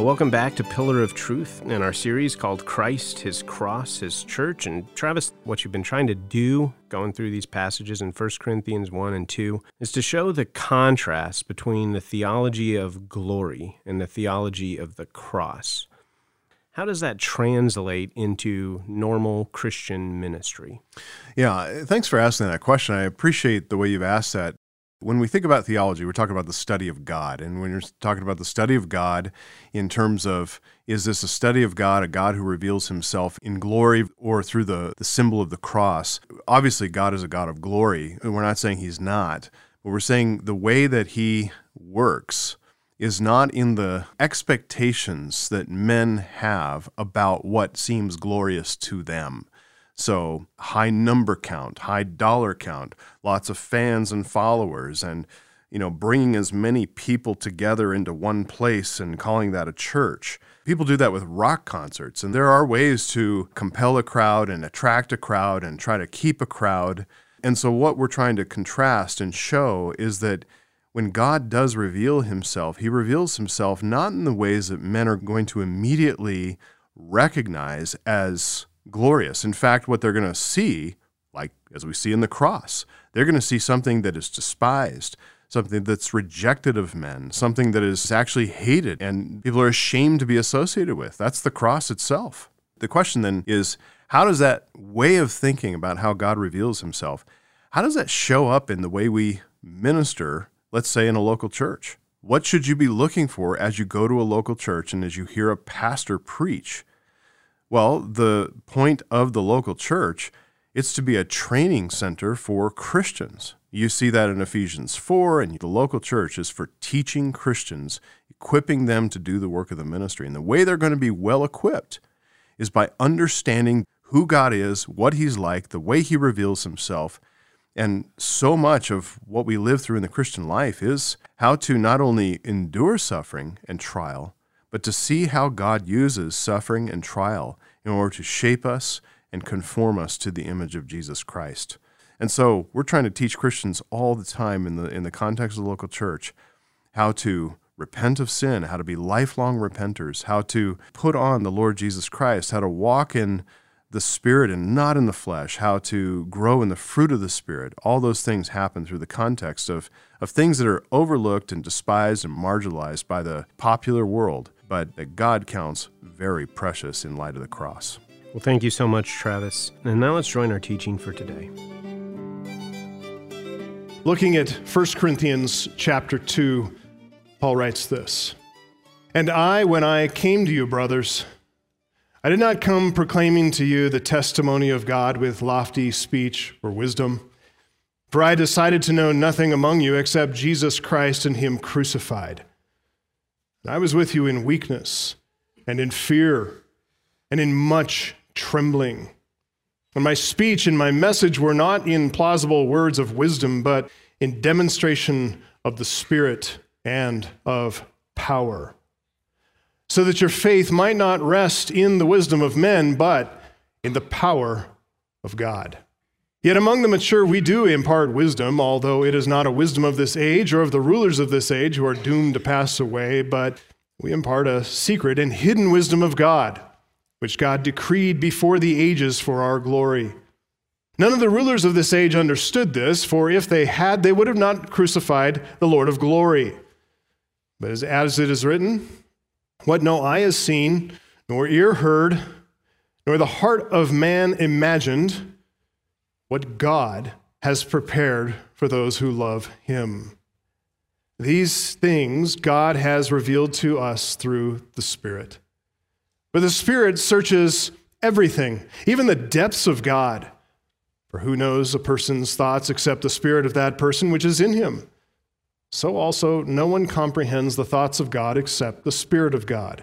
Well, welcome back to Pillar of Truth in our series called Christ, His Cross, His Church. And Travis, what you've been trying to do going through these passages in 1 Corinthians 1 and 2 is to show the contrast between the theology of glory and the theology of the cross. How does that translate into normal Christian ministry? Yeah, thanks for asking that question. I appreciate the way you've asked that. When we think about theology, we're talking about the study of God. And when you're talking about the study of God in terms of is this a study of God, a God who reveals himself in glory or through the, the symbol of the cross? Obviously, God is a God of glory. And we're not saying he's not, but we're saying the way that he works is not in the expectations that men have about what seems glorious to them. So, high number count, high dollar count, lots of fans and followers, and you know, bringing as many people together into one place and calling that a church. People do that with rock concerts, and there are ways to compel a crowd and attract a crowd and try to keep a crowd. And so, what we're trying to contrast and show is that when God does reveal himself, he reveals himself not in the ways that men are going to immediately recognize as glorious. In fact, what they're going to see, like as we see in the cross, they're going to see something that is despised, something that's rejected of men, something that is actually hated and people are ashamed to be associated with. That's the cross itself. The question then is how does that way of thinking about how God reveals himself, how does that show up in the way we minister, let's say in a local church? What should you be looking for as you go to a local church and as you hear a pastor preach? Well, the point of the local church it's to be a training center for Christians. You see that in Ephesians 4, and the local church is for teaching Christians, equipping them to do the work of the ministry. And the way they're going to be well equipped is by understanding who God is, what He's like, the way He reveals Himself. And so much of what we live through in the Christian life is how to not only endure suffering and trial, but to see how God uses suffering and trial in order to shape us and conform us to the image of Jesus Christ. And so we're trying to teach Christians all the time in the, in the context of the local church how to repent of sin, how to be lifelong repenters, how to put on the Lord Jesus Christ, how to walk in the Spirit and not in the flesh, how to grow in the fruit of the Spirit. All those things happen through the context of, of things that are overlooked and despised and marginalized by the popular world but that God counts very precious in light of the cross. Well, thank you so much, Travis. And now let's join our teaching for today. Looking at 1 Corinthians chapter 2, Paul writes this And I, when I came to you, brothers, I did not come proclaiming to you the testimony of God with lofty speech or wisdom, for I decided to know nothing among you except Jesus Christ and Him crucified. I was with you in weakness and in fear and in much trembling. And my speech and my message were not in plausible words of wisdom, but in demonstration of the Spirit and of power, so that your faith might not rest in the wisdom of men, but in the power of God. Yet among the mature we do impart wisdom, although it is not a wisdom of this age or of the rulers of this age who are doomed to pass away, but we impart a secret and hidden wisdom of God, which God decreed before the ages for our glory. None of the rulers of this age understood this, for if they had, they would have not crucified the Lord of glory. But as, as it is written, what no eye has seen, nor ear heard, nor the heart of man imagined, what God has prepared for those who love him. These things God has revealed to us through the Spirit. But the Spirit searches everything, even the depths of God. For who knows a person's thoughts except the Spirit of that person which is in him? So also, no one comprehends the thoughts of God except the Spirit of God.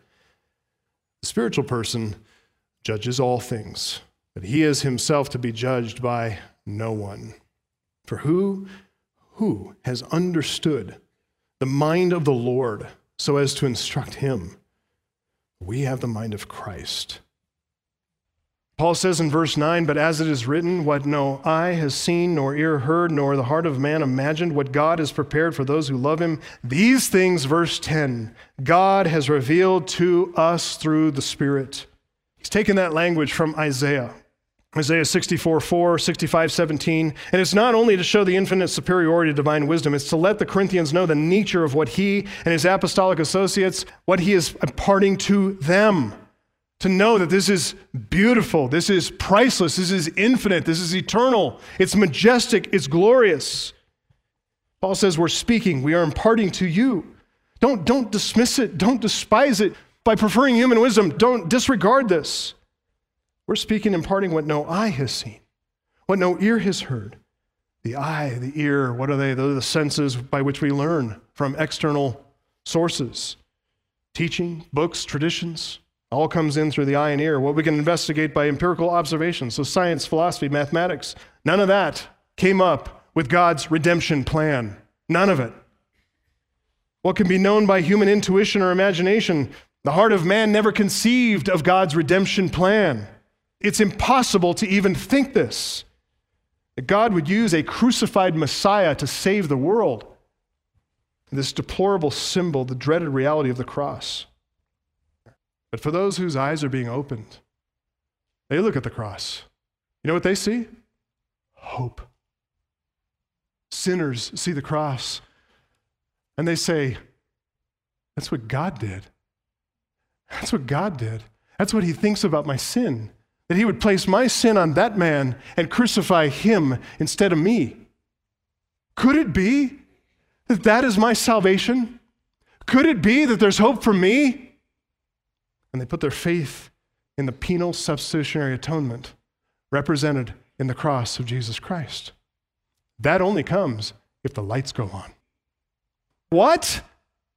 The spiritual person judges all things, but he is himself to be judged by no one. For who, who has understood the mind of the Lord so as to instruct him? We have the mind of Christ. Paul says in verse 9, But as it is written, what no eye has seen, nor ear heard, nor the heart of man imagined, what God has prepared for those who love him, these things, verse 10, God has revealed to us through the Spirit. He's taken that language from Isaiah. Isaiah 64, 4, 65, 17. And it's not only to show the infinite superiority of divine wisdom, it's to let the Corinthians know the nature of what he and his apostolic associates, what he is imparting to them to know that this is beautiful, this is priceless, this is infinite, this is eternal, it's majestic, it's glorious. Paul says, We're speaking, we are imparting to you. Don't, don't dismiss it, don't despise it. By preferring human wisdom, don't disregard this. We're speaking, imparting what no eye has seen, what no ear has heard. The eye, the ear, what are they? Those are the senses by which we learn from external sources teaching, books, traditions. All comes in through the eye and ear. What we can investigate by empirical observation. So, science, philosophy, mathematics, none of that came up with God's redemption plan. None of it. What can be known by human intuition or imagination? The heart of man never conceived of God's redemption plan. It's impossible to even think this that God would use a crucified Messiah to save the world. This deplorable symbol, the dreaded reality of the cross. But for those whose eyes are being opened, they look at the cross. You know what they see? Hope. Sinners see the cross and they say, That's what God did. That's what God did. That's what He thinks about my sin. That He would place my sin on that man and crucify him instead of me. Could it be that that is my salvation? Could it be that there's hope for me? And they put their faith in the penal substitutionary atonement represented in the cross of Jesus Christ. That only comes if the lights go on. What?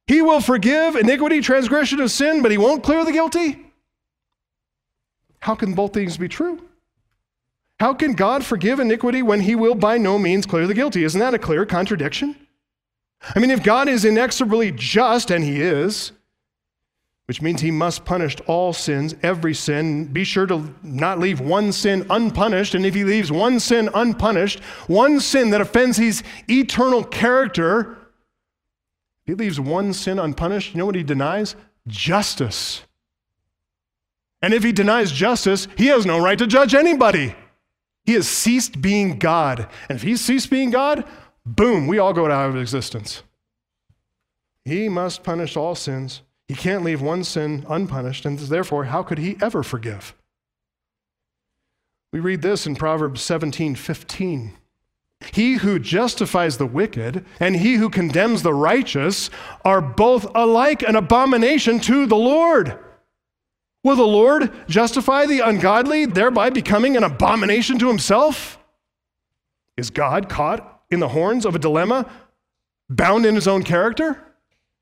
He will forgive iniquity, transgression of sin, but he won't clear the guilty? How can both things be true? How can God forgive iniquity when he will by no means clear the guilty? Isn't that a clear contradiction? I mean, if God is inexorably just, and he is, which means he must punish all sins, every sin. Be sure to not leave one sin unpunished. And if he leaves one sin unpunished, one sin that offends his eternal character, he leaves one sin unpunished, you know what he denies? Justice. And if he denies justice, he has no right to judge anybody. He has ceased being God. And if he ceased being God, boom, we all go out of existence. He must punish all sins he can't leave one sin unpunished, and therefore, how could he ever forgive? We read this in Proverbs 17 15. He who justifies the wicked and he who condemns the righteous are both alike an abomination to the Lord. Will the Lord justify the ungodly, thereby becoming an abomination to himself? Is God caught in the horns of a dilemma, bound in his own character?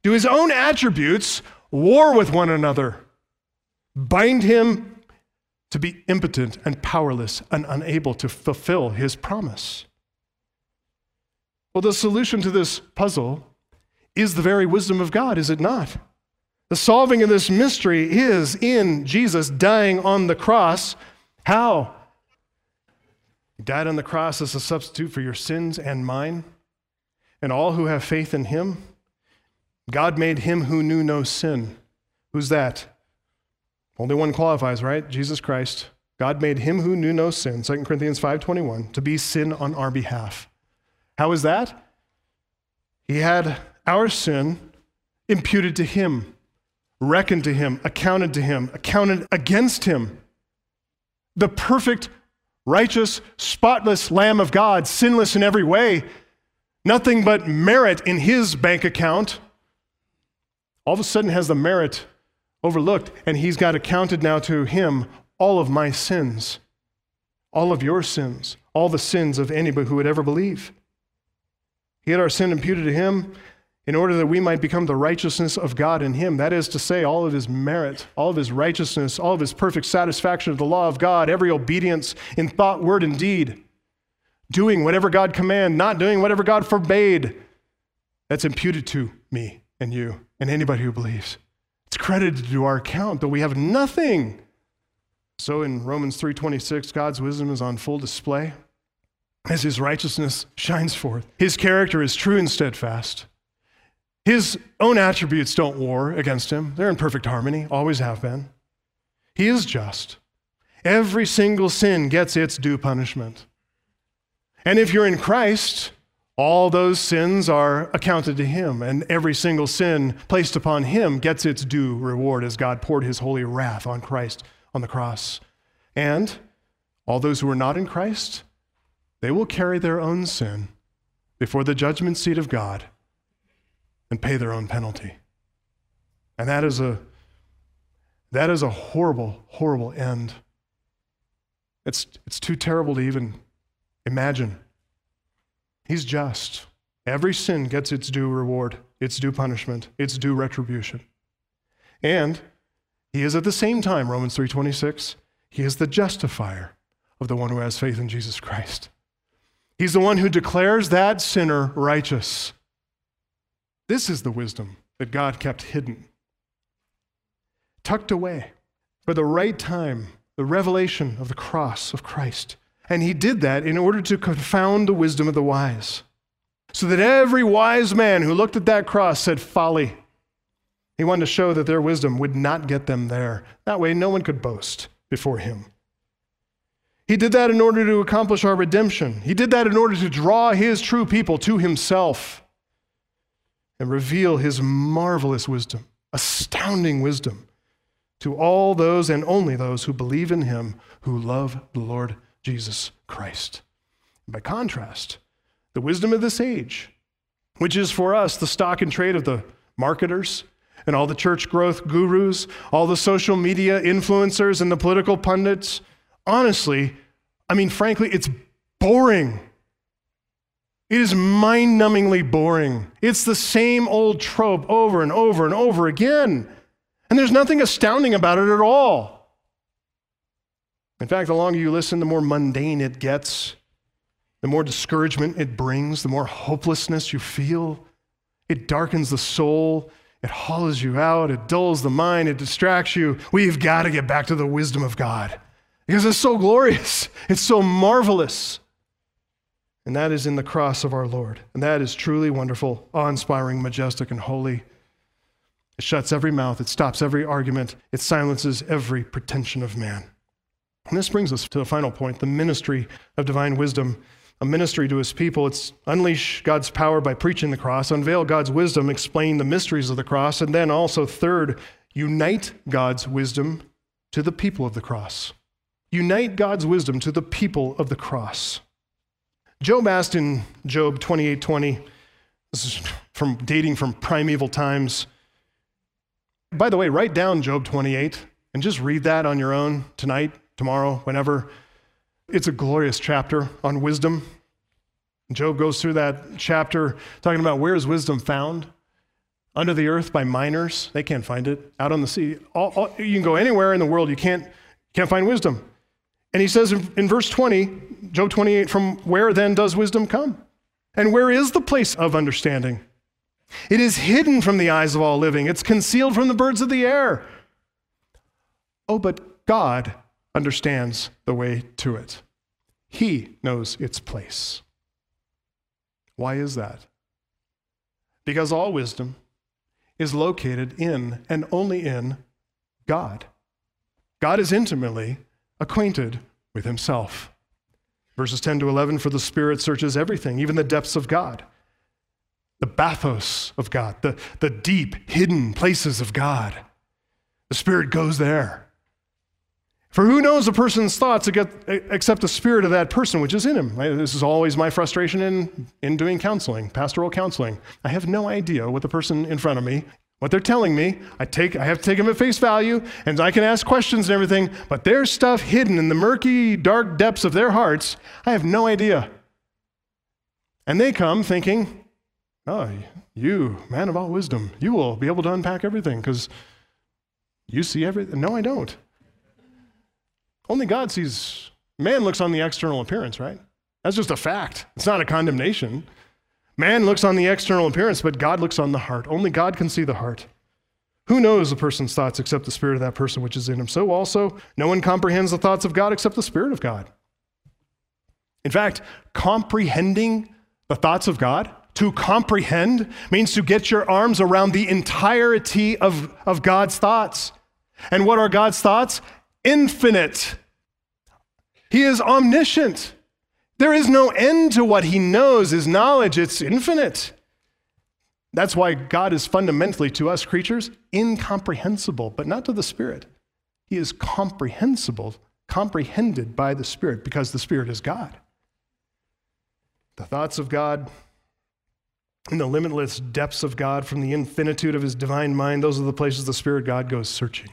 Do his own attributes war with one another, bind him to be impotent and powerless and unable to fulfill his promise. Well, the solution to this puzzle is the very wisdom of God, is it not? The solving of this mystery is in Jesus dying on the cross. How? He died on the cross as a substitute for your sins and mine. And all who have faith in him God made him who knew no sin. Who's that? Only one qualifies, right? Jesus Christ. God made him who knew no sin, 2 Corinthians 5:21, to be sin on our behalf. How is that? He had our sin imputed to him, reckoned to him, accounted to him, accounted against him. The perfect, righteous, spotless Lamb of God, sinless in every way, nothing but merit in his bank account all of a sudden has the merit overlooked, and he's got accounted now to him all of my sins, all of your sins, all the sins of anybody who would ever believe. He had our sin imputed to him in order that we might become the righteousness of God in him. That is to say, all of his merit, all of his righteousness, all of his perfect satisfaction of the law of God, every obedience in thought, word, and deed, doing whatever God commanded, not doing whatever God forbade. That's imputed to me and you and anybody who believes. It's credited to our account, though we have nothing. So in Romans 3:26, God's wisdom is on full display as his righteousness shines forth. His character is true and steadfast. His own attributes don't war against him. They're in perfect harmony, always have been. He is just. Every single sin gets its due punishment. And if you're in Christ, all those sins are accounted to him, and every single sin placed upon him gets its due reward as God poured his holy wrath on Christ on the cross. And all those who are not in Christ, they will carry their own sin before the judgment seat of God and pay their own penalty. And that is a that is a horrible, horrible end. It's, it's too terrible to even imagine. He's just. Every sin gets its due reward, its due punishment, its due retribution. And he is at the same time, Romans 3:26, he is the justifier of the one who has faith in Jesus Christ. He's the one who declares that sinner righteous. This is the wisdom that God kept hidden, tucked away for the right time, the revelation of the cross of Christ. And he did that in order to confound the wisdom of the wise. So that every wise man who looked at that cross said, Folly. He wanted to show that their wisdom would not get them there. That way, no one could boast before him. He did that in order to accomplish our redemption. He did that in order to draw his true people to himself and reveal his marvelous wisdom, astounding wisdom, to all those and only those who believe in him, who love the Lord Jesus Christ. By contrast, the wisdom of this age, which is for us the stock and trade of the marketers, and all the church growth gurus, all the social media influencers, and the political pundits. Honestly, I mean, frankly, it's boring. It is mind numbingly boring. It's the same old trope over and over and over again. And there's nothing astounding about it at all. In fact, the longer you listen, the more mundane it gets, the more discouragement it brings, the more hopelessness you feel. It darkens the soul, it hollows you out, it dulls the mind, it distracts you. We've got to get back to the wisdom of God because it's so glorious, it's so marvelous. And that is in the cross of our Lord. And that is truly wonderful, awe inspiring, majestic, and holy. It shuts every mouth, it stops every argument, it silences every pretension of man. And this brings us to the final point the ministry of divine wisdom a ministry to his people. It's unleash God's power by preaching the cross, unveil God's wisdom, explain the mysteries of the cross, and then also, third, unite God's wisdom to the people of the cross. Unite God's wisdom to the people of the cross. Job asked in Job 28:20, this is from dating from primeval times. By the way, write down Job 28 and just read that on your own tonight, tomorrow, whenever. It's a glorious chapter on wisdom. Job goes through that chapter talking about where is wisdom found? Under the earth by miners. They can't find it. Out on the sea. All, all, you can go anywhere in the world, you can't, can't find wisdom. And he says in, in verse 20, Job 28, from where then does wisdom come? And where is the place of understanding? It is hidden from the eyes of all living, it's concealed from the birds of the air. Oh, but God understands the way to it. He knows its place. Why is that? Because all wisdom is located in and only in God. God is intimately acquainted with himself. Verses 10 to 11 For the Spirit searches everything, even the depths of God, the bathos of God, the, the deep, hidden places of God. The Spirit goes there. For who knows a person's thoughts except the spirit of that person which is in him? This is always my frustration in, in doing counseling, pastoral counseling. I have no idea what the person in front of me, What they're telling me, I take I have to take them at face value and I can ask questions and everything, but there's stuff hidden in the murky, dark depths of their hearts. I have no idea. And they come thinking, "Oh, you, man of all wisdom, you will be able to unpack everything because you see everything." No, I don't. Only God sees man looks on the external appearance, right? That's just a fact. It's not a condemnation. Man looks on the external appearance, but God looks on the heart. Only God can see the heart. Who knows a person's thoughts except the spirit of that person which is in him? So also, no one comprehends the thoughts of God except the Spirit of God. In fact, comprehending the thoughts of God, to comprehend, means to get your arms around the entirety of, of God's thoughts. And what are God's thoughts? Infinite. He is omniscient. There is no end to what he knows, his knowledge, it's infinite. That's why God is fundamentally to us creatures incomprehensible, but not to the Spirit. He is comprehensible, comprehended by the Spirit, because the Spirit is God. The thoughts of God, in the limitless depths of God, from the infinitude of his divine mind, those are the places the Spirit God goes searching.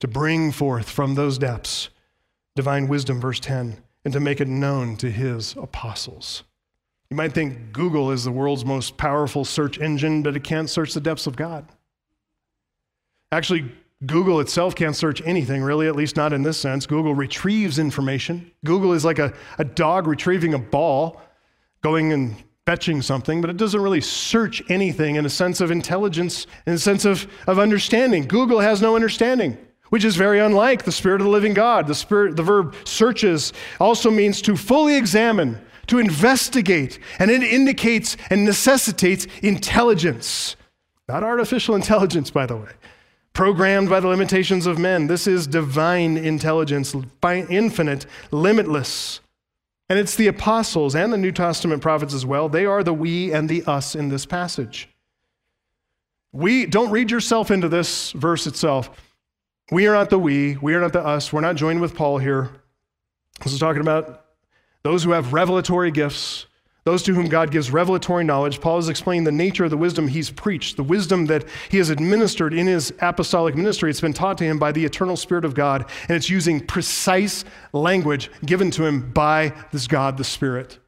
To bring forth from those depths divine wisdom, verse 10 and to make it known to his apostles. You might think Google is the world's most powerful search engine, but it can't search the depths of God. Actually, Google itself can't search anything, really, at least not in this sense. Google retrieves information. Google is like a, a dog retrieving a ball, going and fetching something, but it doesn't really search anything in a sense of intelligence, in a sense of, of understanding. Google has no understanding which is very unlike the Spirit of the living God. The, spirit, the verb searches also means to fully examine, to investigate, and it indicates and necessitates intelligence. Not artificial intelligence, by the way, programmed by the limitations of men. This is divine intelligence, infinite, limitless. And it's the apostles and the New Testament prophets as well. They are the we and the us in this passage. We don't read yourself into this verse itself. We are not the we, we are not the us. We're not joined with Paul here. This is talking about those who have revelatory gifts, those to whom God gives revelatory knowledge. Paul has explained the nature of the wisdom he's preached, the wisdom that he has administered in his apostolic ministry. It's been taught to him by the eternal Spirit of God, and it's using precise language given to him by this God, the Spirit.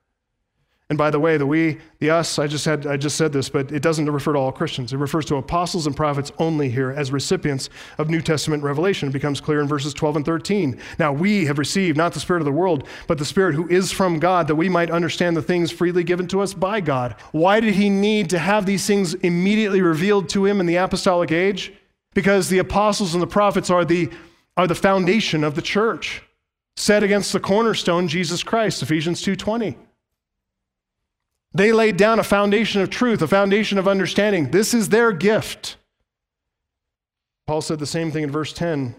And by the way, the we, the us, I just had I just said this, but it doesn't refer to all Christians. It refers to apostles and prophets only here as recipients of New Testament revelation. It becomes clear in verses 12 and 13. Now we have received not the spirit of the world, but the spirit who is from God, that we might understand the things freely given to us by God. Why did he need to have these things immediately revealed to him in the apostolic age? Because the apostles and the prophets are the are the foundation of the church, set against the cornerstone, Jesus Christ, Ephesians 2:20. They laid down a foundation of truth, a foundation of understanding. This is their gift. Paul said the same thing in verse 10.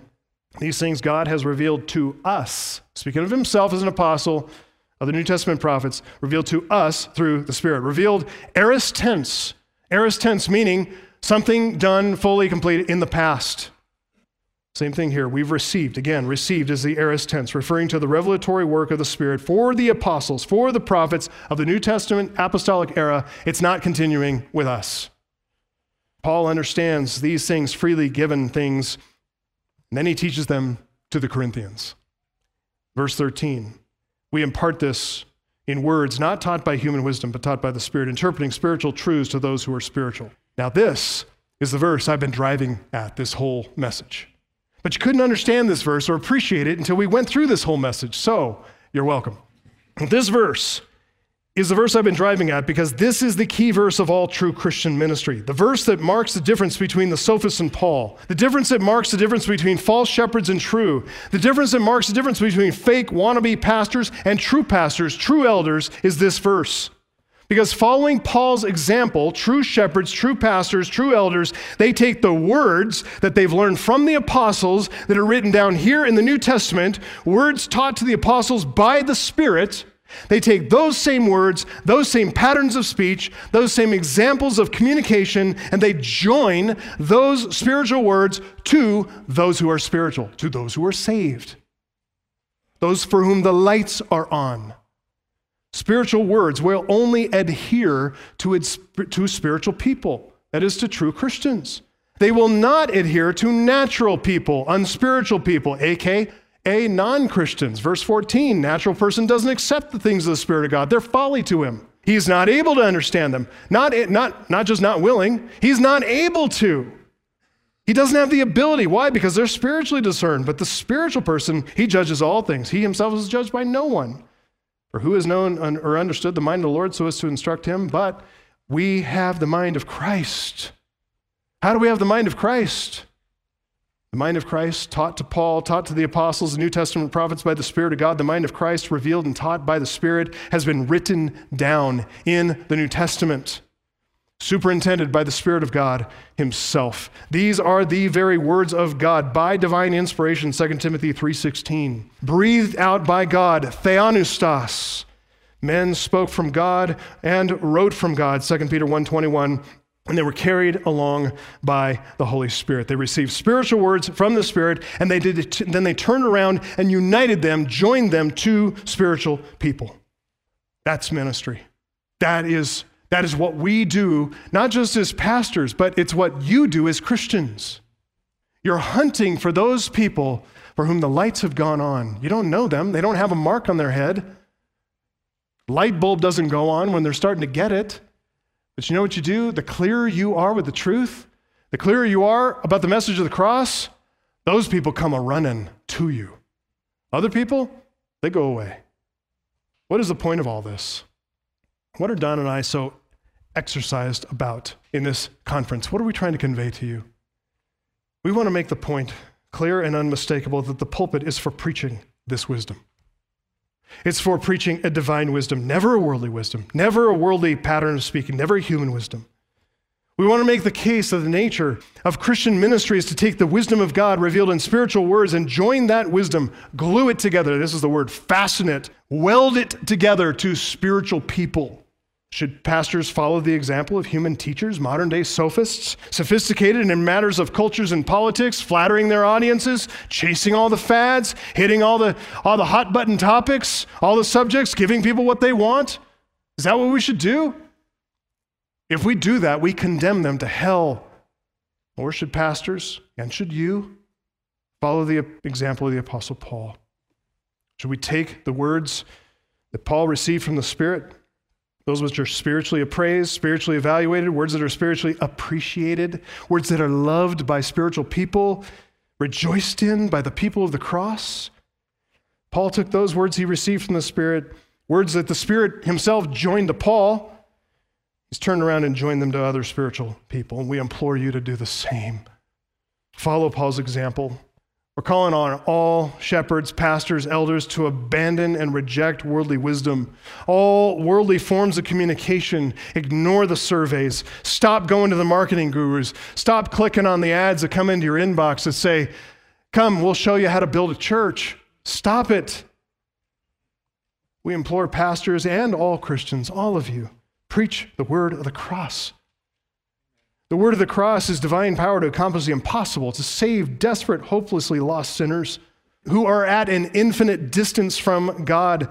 These things God has revealed to us, speaking of himself as an apostle of the New Testament prophets, revealed to us through the Spirit. Revealed aorist tense. Aorist tense meaning something done fully completed in the past. Same thing here. We've received, again, received is the aorist tense, referring to the revelatory work of the Spirit for the apostles, for the prophets of the New Testament apostolic era. It's not continuing with us. Paul understands these things, freely given things, and then he teaches them to the Corinthians. Verse 13 We impart this in words not taught by human wisdom, but taught by the Spirit, interpreting spiritual truths to those who are spiritual. Now, this is the verse I've been driving at this whole message. But you couldn't understand this verse or appreciate it until we went through this whole message. So, you're welcome. This verse is the verse I've been driving at because this is the key verse of all true Christian ministry. The verse that marks the difference between the sophist and Paul, the difference that marks the difference between false shepherds and true, the difference that marks the difference between fake wannabe pastors and true pastors, true elders, is this verse. Because following Paul's example, true shepherds, true pastors, true elders, they take the words that they've learned from the apostles that are written down here in the New Testament, words taught to the apostles by the Spirit. They take those same words, those same patterns of speech, those same examples of communication, and they join those spiritual words to those who are spiritual, to those who are saved, those for whom the lights are on. Spiritual words will only adhere to, to spiritual people. That is to true Christians. They will not adhere to natural people, unspiritual people, aka non Christians. Verse 14 natural person doesn't accept the things of the Spirit of God, they're folly to him. He's not able to understand them. Not, not, not just not willing, he's not able to. He doesn't have the ability. Why? Because they're spiritually discerned. But the spiritual person, he judges all things. He himself is judged by no one. For who has known or understood the mind of the Lord so as to instruct him? But we have the mind of Christ. How do we have the mind of Christ? The mind of Christ, taught to Paul, taught to the apostles, the New Testament prophets by the Spirit of God, the mind of Christ, revealed and taught by the Spirit, has been written down in the New Testament, superintended by the Spirit of God Himself. These are the very words of God by divine inspiration, 2 Timothy 3:16. Breathed out by God, theopneustos. Men spoke from God and wrote from God, 2 Peter 1:21 and they were carried along by the Holy Spirit. They received spiritual words from the Spirit, and they did then they turned around and united them, joined them to spiritual people. That's ministry. That is, that is what we do, not just as pastors, but it's what you do as Christians. You're hunting for those people for whom the lights have gone on. You don't know them, they don't have a mark on their head. Light bulb doesn't go on when they're starting to get it. But you know what you do? The clearer you are with the truth, the clearer you are about the message of the cross, those people come a running to you. Other people, they go away. What is the point of all this? What are Don and I so exercised about in this conference? What are we trying to convey to you? We want to make the point clear and unmistakable that the pulpit is for preaching this wisdom. It's for preaching a divine wisdom, never a worldly wisdom, never a worldly pattern of speaking, never a human wisdom. We want to make the case that the nature of Christian ministry is to take the wisdom of God revealed in spiritual words and join that wisdom, glue it together. This is the word, fasten it, weld it together to spiritual people. Should pastors follow the example of human teachers, modern day sophists, sophisticated in matters of cultures and politics, flattering their audiences, chasing all the fads, hitting all the, all the hot button topics, all the subjects, giving people what they want? Is that what we should do? If we do that, we condemn them to hell. Or should pastors, and should you, follow the example of the Apostle Paul? Should we take the words that Paul received from the Spirit? Those which are spiritually appraised, spiritually evaluated, words that are spiritually appreciated, words that are loved by spiritual people, rejoiced in by the people of the cross. Paul took those words he received from the Spirit, words that the Spirit himself joined to Paul. He's turned around and joined them to other spiritual people. And we implore you to do the same. Follow Paul's example. We're calling on all shepherds, pastors, elders to abandon and reject worldly wisdom. All worldly forms of communication, ignore the surveys. Stop going to the marketing gurus. Stop clicking on the ads that come into your inbox that say, Come, we'll show you how to build a church. Stop it. We implore pastors and all Christians, all of you, preach the word of the cross. The word of the cross is divine power to accomplish the impossible, to save desperate, hopelessly lost sinners who are at an infinite distance from God,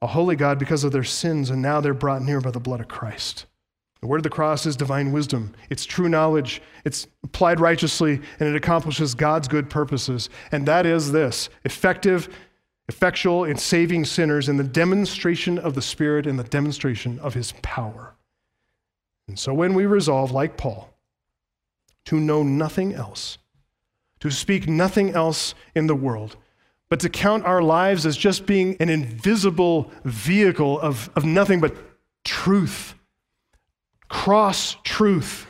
a holy God, because of their sins, and now they're brought near by the blood of Christ. The word of the cross is divine wisdom. It's true knowledge. It's applied righteously, and it accomplishes God's good purposes. And that is this effective, effectual in saving sinners in the demonstration of the Spirit and the demonstration of his power. And so when we resolve, like Paul, to know nothing else, to speak nothing else in the world, but to count our lives as just being an invisible vehicle of, of nothing but truth, cross truth.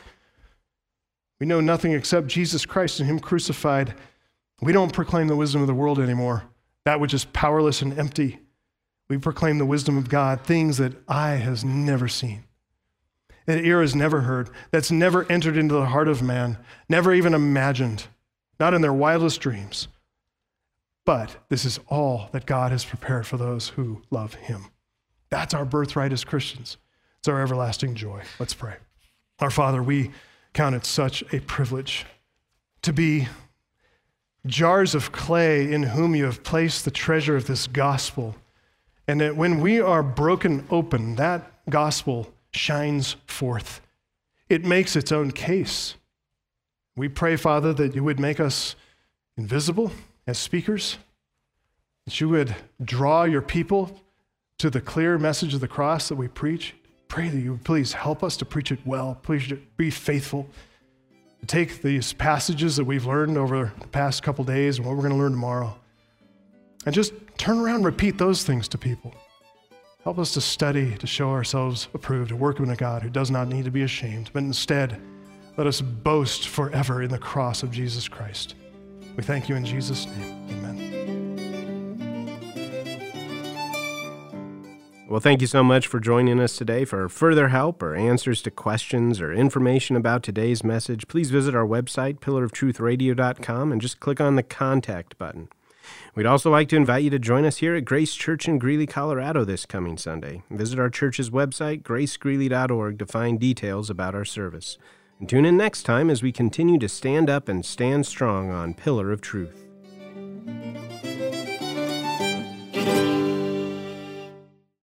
We know nothing except Jesus Christ and Him crucified. We don't proclaim the wisdom of the world anymore, that which is powerless and empty. We proclaim the wisdom of God, things that eye has never seen that ear has never heard, that's never entered into the heart of man, never even imagined, not in their wildest dreams. But this is all that God has prepared for those who love him. That's our birthright as Christians. It's our everlasting joy. Let's pray. Our Father, we count it such a privilege to be jars of clay in whom you have placed the treasure of this gospel. And that when we are broken open, that gospel shines forth. it makes its own case. We pray, Father, that you would make us invisible as speakers, that you would draw your people to the clear message of the cross that we preach. Pray that you would please help us to preach it well. Please be faithful. Take these passages that we've learned over the past couple days and what we're going to learn tomorrow, and just turn around and repeat those things to people. Help us to study, to show ourselves approved, a workman of God who does not need to be ashamed, but instead, let us boast forever in the cross of Jesus Christ. We thank you in Jesus' name. Amen. Well, thank you so much for joining us today. For further help or answers to questions or information about today's message, please visit our website, pillaroftruthradio.com, and just click on the contact button. We'd also like to invite you to join us here at Grace Church in Greeley, Colorado this coming Sunday. Visit our church's website, gracegreeley.org, to find details about our service. And tune in next time as we continue to stand up and stand strong on Pillar of Truth.